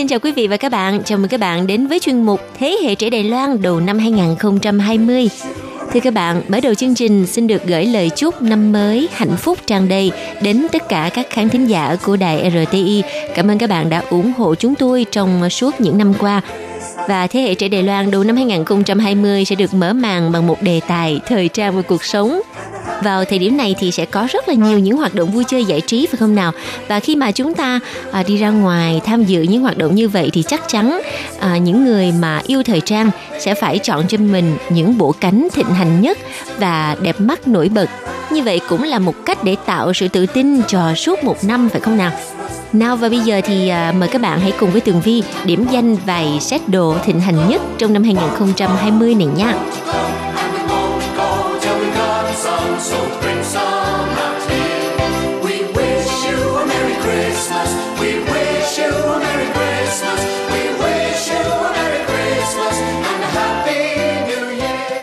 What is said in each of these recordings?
Xin chào quý vị và các bạn. Chào mừng các bạn đến với chuyên mục Thế hệ trẻ Đài Loan đầu năm 2020. Thưa các bạn, mở đầu chương trình xin được gửi lời chúc năm mới hạnh phúc tràn đầy đến tất cả các khán thính giả của đài RTI. Cảm ơn các bạn đã ủng hộ chúng tôi trong suốt những năm qua. Và thế hệ trẻ Đài Loan đầu năm 2020 sẽ được mở màn bằng một đề tài thời trang và cuộc sống vào thời điểm này thì sẽ có rất là nhiều những hoạt động vui chơi giải trí phải không nào? Và khi mà chúng ta à, đi ra ngoài tham dự những hoạt động như vậy thì chắc chắn à, những người mà yêu thời trang sẽ phải chọn cho mình những bộ cánh thịnh hành nhất và đẹp mắt nổi bật. Như vậy cũng là một cách để tạo sự tự tin cho suốt một năm phải không nào? Nào và bây giờ thì à, mời các bạn hãy cùng với Tường Vi điểm danh vài set đồ thịnh hành nhất trong năm 2020 này nha.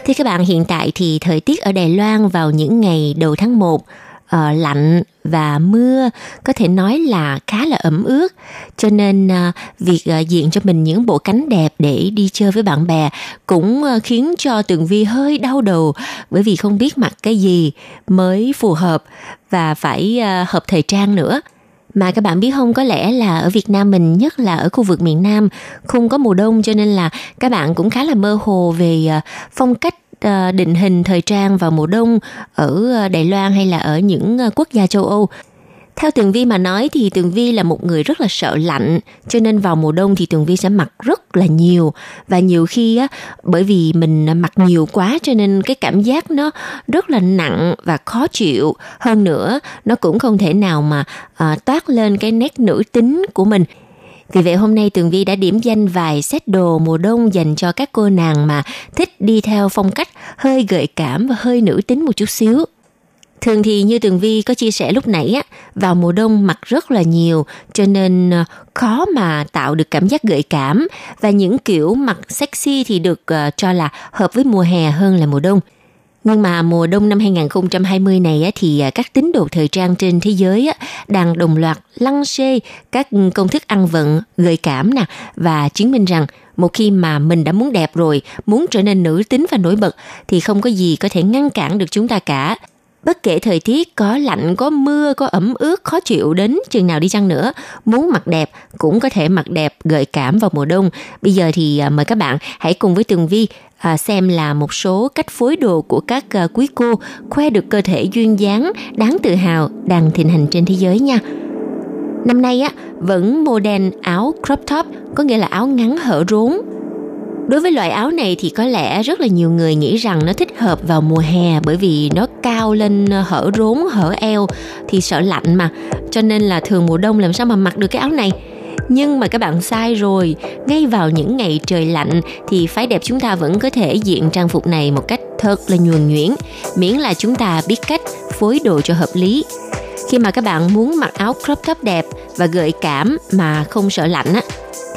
Thưa các bạn, hiện tại thì thời tiết ở Đài Loan vào những ngày đầu tháng 1 uh, lạnh và mưa có thể nói là khá là ẩm ướt. Cho nên uh, việc uh, diện cho mình những bộ cánh đẹp để đi chơi với bạn bè cũng uh, khiến cho tường vi hơi đau đầu bởi vì không biết mặc cái gì mới phù hợp và phải uh, hợp thời trang nữa. Mà các bạn biết không có lẽ là ở Việt Nam mình nhất là ở khu vực miền Nam không có mùa đông cho nên là các bạn cũng khá là mơ hồ về phong cách Ờ, định hình thời trang vào mùa đông ở ờ, Đài Loan hay là ở những ờ, quốc gia châu Âu. Theo Tường Vi mà nói thì Tường Vi là một người rất là sợ lạnh cho nên vào mùa đông thì Tường Vi sẽ mặc rất là nhiều. Và nhiều khi á bởi vì mình mặc nhiều quá cho nên cái cảm giác nó rất là nặng và khó chịu. Hơn nữa nó cũng không thể nào mà à, toát lên cái nét nữ tính của mình vì vậy hôm nay Tường Vi đã điểm danh vài set đồ mùa đông dành cho các cô nàng mà thích đi theo phong cách hơi gợi cảm và hơi nữ tính một chút xíu. Thường thì như Tường Vi có chia sẻ lúc nãy á, vào mùa đông mặc rất là nhiều cho nên ờ, khó mà tạo được cảm giác gợi cảm và những kiểu mặc sexy thì được ờ, cho là hợp với mùa hè hơn là mùa đông. Nhưng mà mùa đông năm 2020 này thì à, các tín đồ thời trang trên thế giới đang đồng loạt lăng xê các công thức ăn vận gợi cảm nè và chứng minh rằng một khi mà mình đã muốn đẹp rồi, muốn trở nên nữ tính và nổi bật thì không có gì có thể ngăn cản được chúng ta cả. Bất kể thời tiết có lạnh, có mưa, có ẩm ướt, khó chịu đến chừng nào đi chăng nữa, muốn mặc đẹp cũng có thể mặc đẹp gợi cảm vào mùa đông. Bây giờ thì à, mời các bạn hãy cùng với Tường Vi à, xem là một số cách phối đồ của các à, quý cô khoe được cơ thể duyên dáng đáng tự hào đang thịnh hành trên thế giới nha. Năm nay á vẫn model áo crop top có nghĩa là áo ngắn hở rốn Đối với loại áo này thì có lẽ rất là nhiều người nghĩ rằng nó thích hợp vào mùa hè bởi vì nó cao lên ờ, hở rốn, hở eo thì sợ lạnh mà. Cho nên là thường mùa đông làm sao mà mặc được cái áo này. Nhưng mà các bạn sai rồi, ngay vào những ngày trời lạnh thì phái đẹp chúng ta vẫn có thể diện trang phục này một cách thật là nhuần nhuyễn, miễn là chúng ta biết cách phối đồ cho hợp lý. Khi mà các bạn muốn mặc áo crop top đẹp và gợi cảm mà không sợ lạnh á,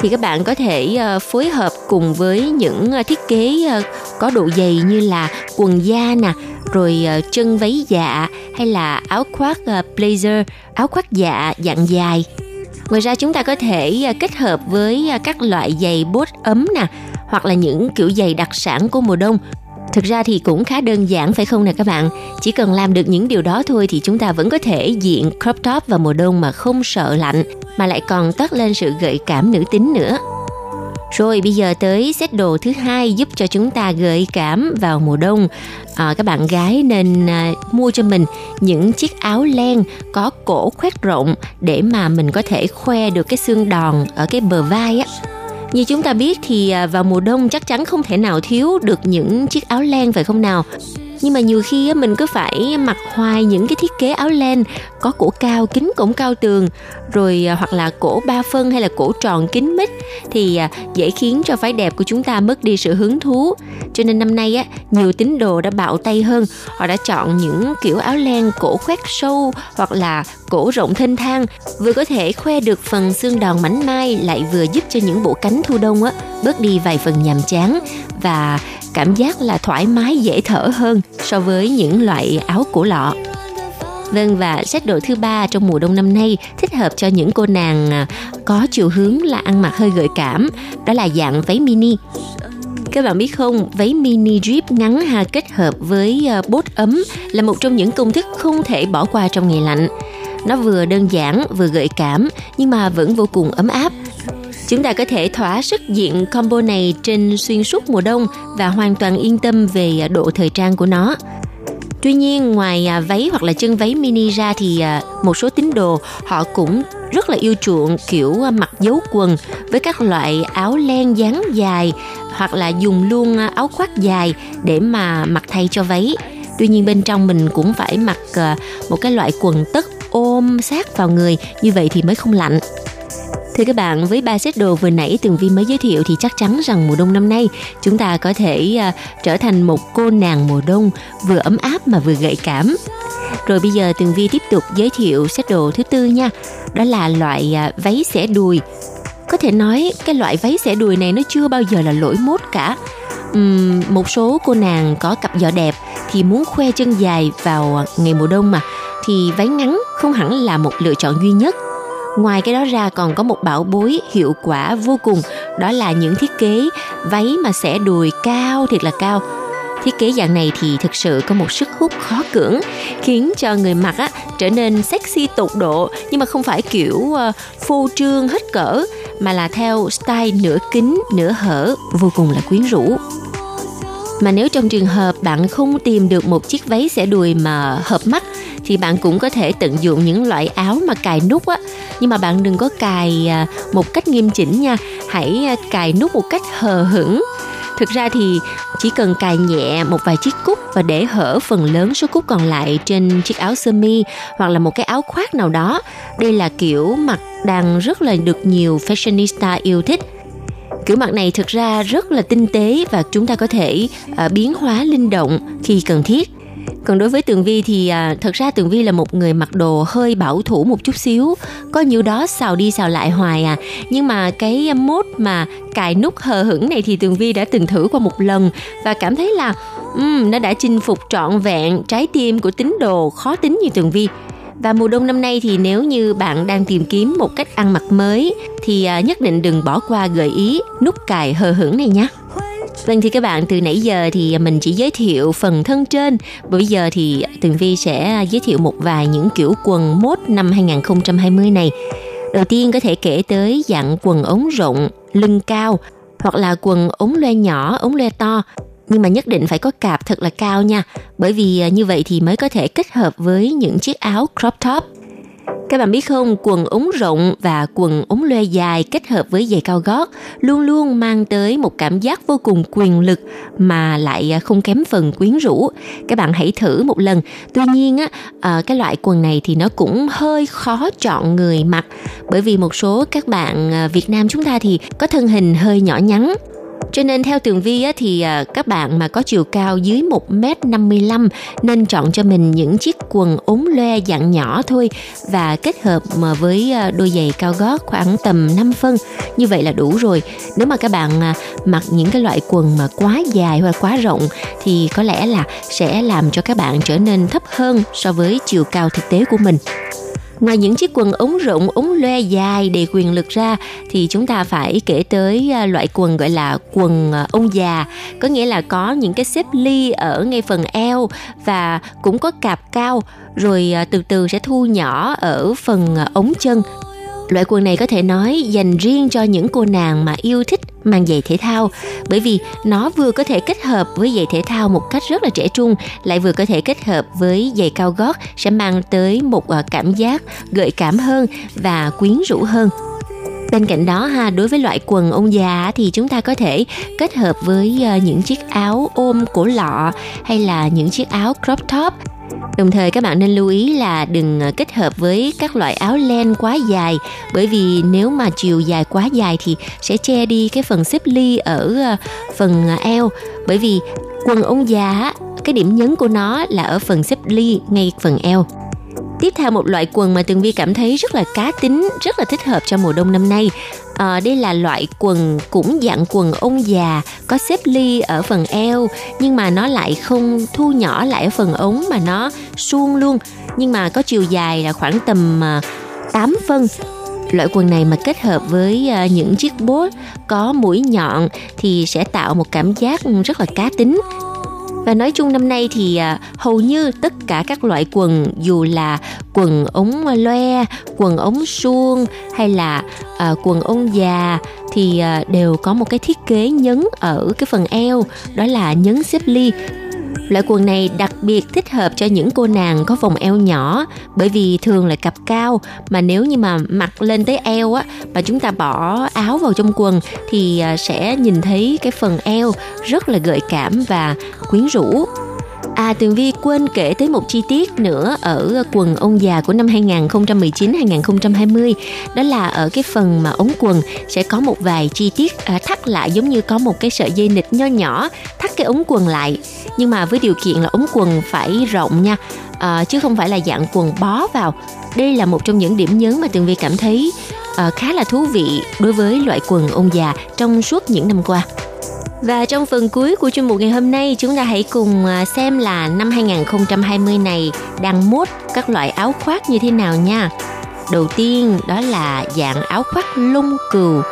thì các bạn có thể ờ, phối hợp cùng với những ờ, thiết kế ờ, có độ dày như là quần da nè rồi chân váy dạ hay là áo khoác blazer áo khoác dạ dạng dài. Ngoài ra chúng ta có thể kết hợp với các loại giày bốt ấm nè hoặc là những kiểu giày đặc sản của mùa đông Thực ra thì cũng khá đơn giản phải không nè các bạn? Chỉ cần làm được những điều đó thôi thì chúng ta vẫn có thể diện crop top vào mùa đông mà không sợ lạnh, mà lại còn toát lên sự gợi cảm nữ tính nữa. Rồi bây giờ tới set đồ thứ hai giúp cho chúng ta gợi cảm vào mùa đông. À, các bạn gái nên à, mua cho mình những chiếc áo len có cổ khoét rộng để mà mình có thể khoe được cái xương đòn ở cái bờ vai á. Như chúng ta biết thì à, vào mùa đông chắc chắn không thể nào thiếu được những chiếc áo len, phải không nào? Nhưng mà nhiều khi mình cứ phải mặc hoài những cái thiết kế áo len, có cổ cao kính cổng cao tường, rồi à, hoặc là cổ ba phân hay là cổ tròn kín mít thì à, dễ khiến cho phái đẹp của chúng ta mất đi sự hứng thú. Cho nên năm nay á, nhiều tín đồ đã bạo tay hơn. Họ đã chọn những kiểu áo len cổ khoét sâu hoặc là cổ rộng thênh thang, vừa có thể khoe được phần xương đòn mảnh mai, lại vừa giúp cho những bộ cánh thu đông á, bớt đi vài phần nhàm chán và cảm giác là thoải mái dễ thở hơn so với những loại áo cổ lọ. Vâng và set đồ thứ ba trong mùa đông năm nay thích hợp cho những cô nàng à, có chiều hướng là ăn mặc hơi gợi cảm, đó là dạng váy mini. Các bạn biết không, váy mini drip ngắn ha kết hợp với à, bốt ấm là một trong những công thức không thể bỏ qua trong ngày lạnh. Nó vừa đơn giản, vừa gợi cảm nhưng mà vẫn vô cùng ấm áp Chúng ta có thể thỏa sức diện combo này trên xuyên suốt mùa đông và hoàn toàn yên tâm về à, độ thời trang của nó. Tuy nhiên, ngoài à, váy hoặc là chân váy mini ra thì à, một số tín đồ họ cũng rất là yêu chuộng, kiểu mặc dấu quần với các loại áo len dáng dài hoặc là dùng luôn áo khoác dài để mà mặc thay cho váy. Tuy nhiên, bên trong mình cũng phải mặc một cái loại quần tất ôm sát vào người, như vậy thì mới không lạnh. Thưa các bạn, với ba set đồ vừa nãy Tường Vi mới giới thiệu thì chắc chắn rằng mùa đông năm nay chúng ta có thể uh, trở thành một cô nàng mùa đông vừa ấm áp mà vừa gợi cảm. Rồi bây giờ Tường Vi tiếp tục giới thiệu set đồ thứ tư nha. Đó là loại uh, váy xẻ đùi. Có thể nói cái loại váy xẻ đùi này nó chưa bao giờ là lỗi mốt cả. Uhm, một số cô nàng có cặp giỏ đẹp thì muốn khoe chân dài vào ngày mùa đông mà thì váy ngắn không hẳn là một lựa chọn duy nhất Ngoài cái đó ra còn có một bảo bối hiệu quả vô cùng, đó là những thiết kế váy mà sẽ đùi cao thiệt là cao. Thiết kế dạng này thì thực sự có một sức hút khó cưỡng, khiến cho người mặc á, trở nên sexy tột độ, nhưng mà không phải kiểu uh, phô trương hết cỡ, mà là theo style nửa kính, nửa hở, vô cùng là quyến rũ mà nếu trong trường hợp bạn không tìm được một chiếc váy xẻ đùi mà hợp mắt thì bạn cũng có thể tận dụng những loại áo mà cài nút á. Nhưng mà bạn đừng có cài à, một cách nghiêm chỉnh nha. Hãy à, cài nút một cách hờ hững. Thực ra thì chỉ cần cài nhẹ một vài chiếc cúc và để hở phần lớn số cúc còn lại trên chiếc áo sơ mi hoặc là một cái áo khoác nào đó. Đây là kiểu mặc đang rất là được nhiều fashionista yêu thích. Kiểu mặt này thực ra rất là tinh tế và chúng ta có thể uh, biến hóa linh động khi cần thiết còn đối với tường vi thì à, thật ra tường vi là một người mặc đồ hơi bảo thủ một chút xíu. Có nhiều đó xào đi xào lại hoài à. Nhưng mà cái mốt mà cài nút hờ hững này thì tường vi đã từng thử qua một lần và cảm thấy là um, nó đã chinh phục trọn vẹn trái tim của tín đồ khó tính như tường vi. Và mùa đông năm nay thì nếu như bạn đang tìm kiếm một cách ăn mặc mới thì à, nhất định đừng bỏ qua gợi ý nút cài hờ hững này nhé. Vâng thì các bạn từ nãy giờ thì mình chỉ giới thiệu phần thân trên. Bây giờ thì Tường Vi sẽ à, giới thiệu một vài những kiểu quần mốt năm 2020 này. Đầu tiên có thể kể tới dạng quần ống rộng, lưng cao Hoặc là quần ống loe nhỏ, ống loe to. Nhưng mà nhất định phải có cạp thật là cao nha. Bởi vì à, như vậy thì mới có thể kết hợp với những chiếc áo crop top các bạn biết không, quần ống rộng và quần ống loe dài kết hợp với giày cao gót luôn luôn mang tới một cảm giác vô cùng quyền lực mà lại à, không kém phần quyến rũ. Các bạn hãy thử một lần. Tuy nhiên á, à, cái loại quần này thì nó cũng hơi khó chọn người mặc bởi vì một số các bạn à, Việt Nam chúng ta thì có thân hình hơi nhỏ nhắn cho nên theo Tường Vi á, thì à, các bạn mà có chiều cao dưới 1m55 nên chọn cho mình những chiếc quần ống loe dạng nhỏ thôi và kết hợp mà với à, đôi giày cao gót khoảng tầm 5 phân. Như vậy là đủ rồi. Nếu mà các bạn à, mặc những cái loại quần mà quá dài hoặc quá rộng thì có lẽ là sẽ làm cho các bạn trở nên thấp hơn so với chiều cao thực tế của mình. Ngoài những chiếc quần ống rộng, ống loe dài để quyền lực ra thì chúng ta phải kể tới à, loại quần gọi là quần à, ông già, có nghĩa là có những cái xếp ly ở ngay phần eo và cũng có cạp cao rồi à, từ từ sẽ thu nhỏ ở phần ống chân. Loại quần này có thể nói dành riêng cho những cô nàng mà yêu thích mang giày thể thao bởi vì nó vừa có thể kết hợp với giày thể thao một cách rất là trẻ trung lại vừa có thể kết hợp với giày cao gót sẽ mang tới một ờ, cảm giác gợi cảm hơn và quyến rũ hơn. Bên cạnh đó ha, đối với loại quần ông già thì chúng ta có thể kết hợp với ờ, những chiếc áo ôm cổ lọ hay là những chiếc áo crop top Đồng thời các bạn nên lưu ý là đừng ờ, kết hợp với các loại áo len quá dài, bởi vì nếu mà chiều dài quá dài thì sẽ che đi cái phần xếp ly ở ờ, phần ờ, eo. Bởi vì quần ông già cái điểm nhấn của nó là ở phần xếp ly, ngay phần eo. Tiếp theo một loại quần mà Tường Vi cảm thấy rất là cá tính, rất là thích hợp cho mùa đông năm nay. À, đây là loại quần cũng dạng quần ông già, có xếp ly ở phần eo, nhưng mà nó lại không thu nhỏ lại ở phần ống mà nó suông luôn. Nhưng mà có chiều dài là khoảng tầm ờ, 8 phân loại quần này mà kết hợp với ờ, những chiếc bốt có mũi nhọn thì sẽ tạo một cảm giác rất là cá tính và nói chung năm nay thì à, hầu như tất cả các loại quần dù là quần ống loe, quần ống suông hay là à, quần ống già thì à, đều có một cái thiết kế nhấn ở cái phần eo đó là nhấn xếp ly. Loại quần này đặc biệt thích hợp cho những cô nàng có vòng eo nhỏ, bởi vì thường là cặp cao, mà nếu như mà mặc lên tới eo á, mà chúng ta bỏ áo vào trong quần thì à, sẽ nhìn thấy cái phần eo rất là gợi cảm và quyến rũ. À Tường Vi quên kể tới một chi tiết nữa ở quần ông già của năm 2019-2020 Đó là ở cái phần mà ống quần sẽ có một vài chi tiết à, thắt lại giống như có một cái sợi dây nịch nho nhỏ thắt cái ống quần lại. Nhưng mà với điều kiện là ống quần phải rộng nha à, chứ không phải là dạng quần bó vào. Đây là một trong những điểm nhấn mà Tường Vi cảm thấy à, khá là thú vị đối với loại quần ông già trong suốt những năm qua. Và trong phần cuối của chuyên mục ngày hôm nay, chúng ta hãy cùng à, xem là năm 2020 này đang mốt các loại áo khoác như thế nào nha. Đầu tiên đó là dạng áo khoác lông cừu.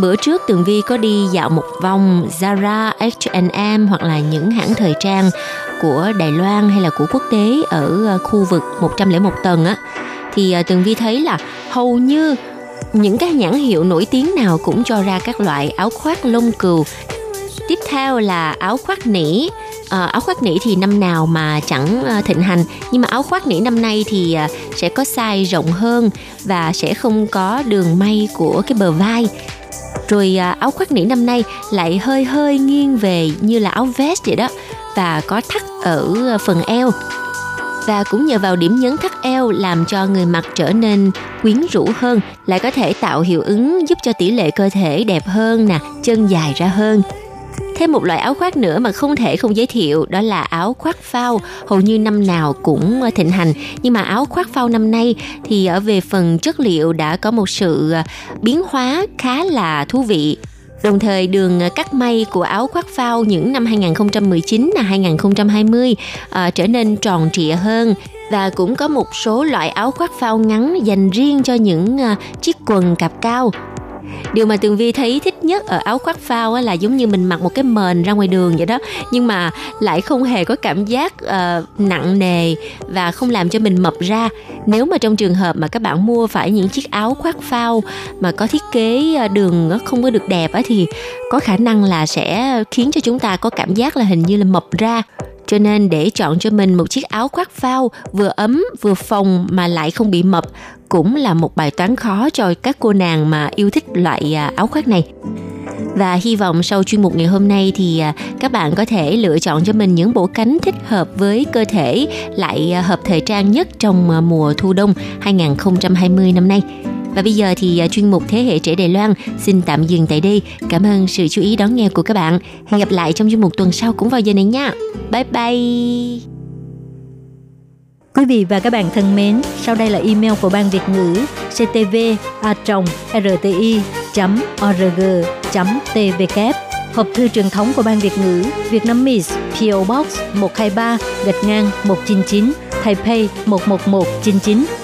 Bữa trước Tường Vi có đi dạo một vòng Zara, H&M hoặc là những hãng thời trang của Đài Loan hay là của quốc tế ở à, khu vực 101 tầng á thì à, Tường Vi thấy là hầu như những cái nhãn hiệu nổi tiếng nào cũng cho ra các loại áo khoác lông cừu tiếp theo là áo khoác nỉ. À, áo khoác nỉ thì năm nào mà chẳng ờ, thịnh hành. Nhưng mà áo khoác nỉ năm nay thì ờ, sẽ có size rộng hơn và sẽ không có đường may của cái bờ vai. Rồi áo khoác nỉ năm nay lại hơi hơi nghiêng về như là áo vest vậy đó và có thắt ở phần eo. Và cũng nhờ vào điểm nhấn thắt eo làm cho người mặc trở nên quyến rũ hơn, lại có thể tạo hiệu ứng giúp cho tỷ lệ cơ thể đẹp hơn nè, chân dài ra hơn. Thêm một loại áo khoác nữa mà không thể không giới thiệu đó là áo khoác phao, hầu như năm nào cũng ờ, thịnh hành. Nhưng mà áo khoác phao năm nay thì ở về phần chất liệu đã có một sự ờ, biến hóa khá là thú vị. Đồng thời đường ờ, cắt may của áo khoác phao những năm 2019 là 2020 à, trở nên tròn trịa hơn và cũng có một số loại áo khoác phao ngắn dành riêng cho những à, chiếc quần cạp cao điều mà tường vi thấy thích nhất ở áo khoác phao là giống như mình mặc một cái mền ra ngoài đường vậy đó. Nhưng mà lại không hề có cảm giác uh, nặng nề và không làm cho mình mập ra. Nếu mà trong trường hợp mà các bạn mua phải những chiếc áo khoác phao mà có thiết kế ờ, đường nó không có được đẹp á thì có khả năng là sẽ khiến cho chúng ta có cảm giác là hình như là mập ra cho nên để chọn cho mình một chiếc áo khoác phao vừa ấm vừa phồng mà lại không bị mập cũng là một bài toán khó cho các cô nàng mà yêu thích loại à, áo khoác này và hy vọng sau chuyên mục ngày hôm nay thì à, các bạn có thể lựa chọn cho mình những bộ cánh thích hợp với cơ thể lại à, hợp thời trang nhất trong mùa thu đông 2020 năm nay. Và bây giờ thì à, chuyên mục Thế hệ trẻ Đài Loan xin tạm dừng tại đây. Cảm ơn sự chú ý đón nghe của các bạn. Hẹn gặp lại trong chuyên mục tuần sau cũng vào giờ này nha. Bye bye! Quý vị và các bạn thân mến, sau đây là email của Ban Việt ngữ ctv a rti org tvk Hộp thư truyền thống của Ban Việt ngữ Việt Nam Miss PO Box 123 gạch ngang 199 Taipei 11199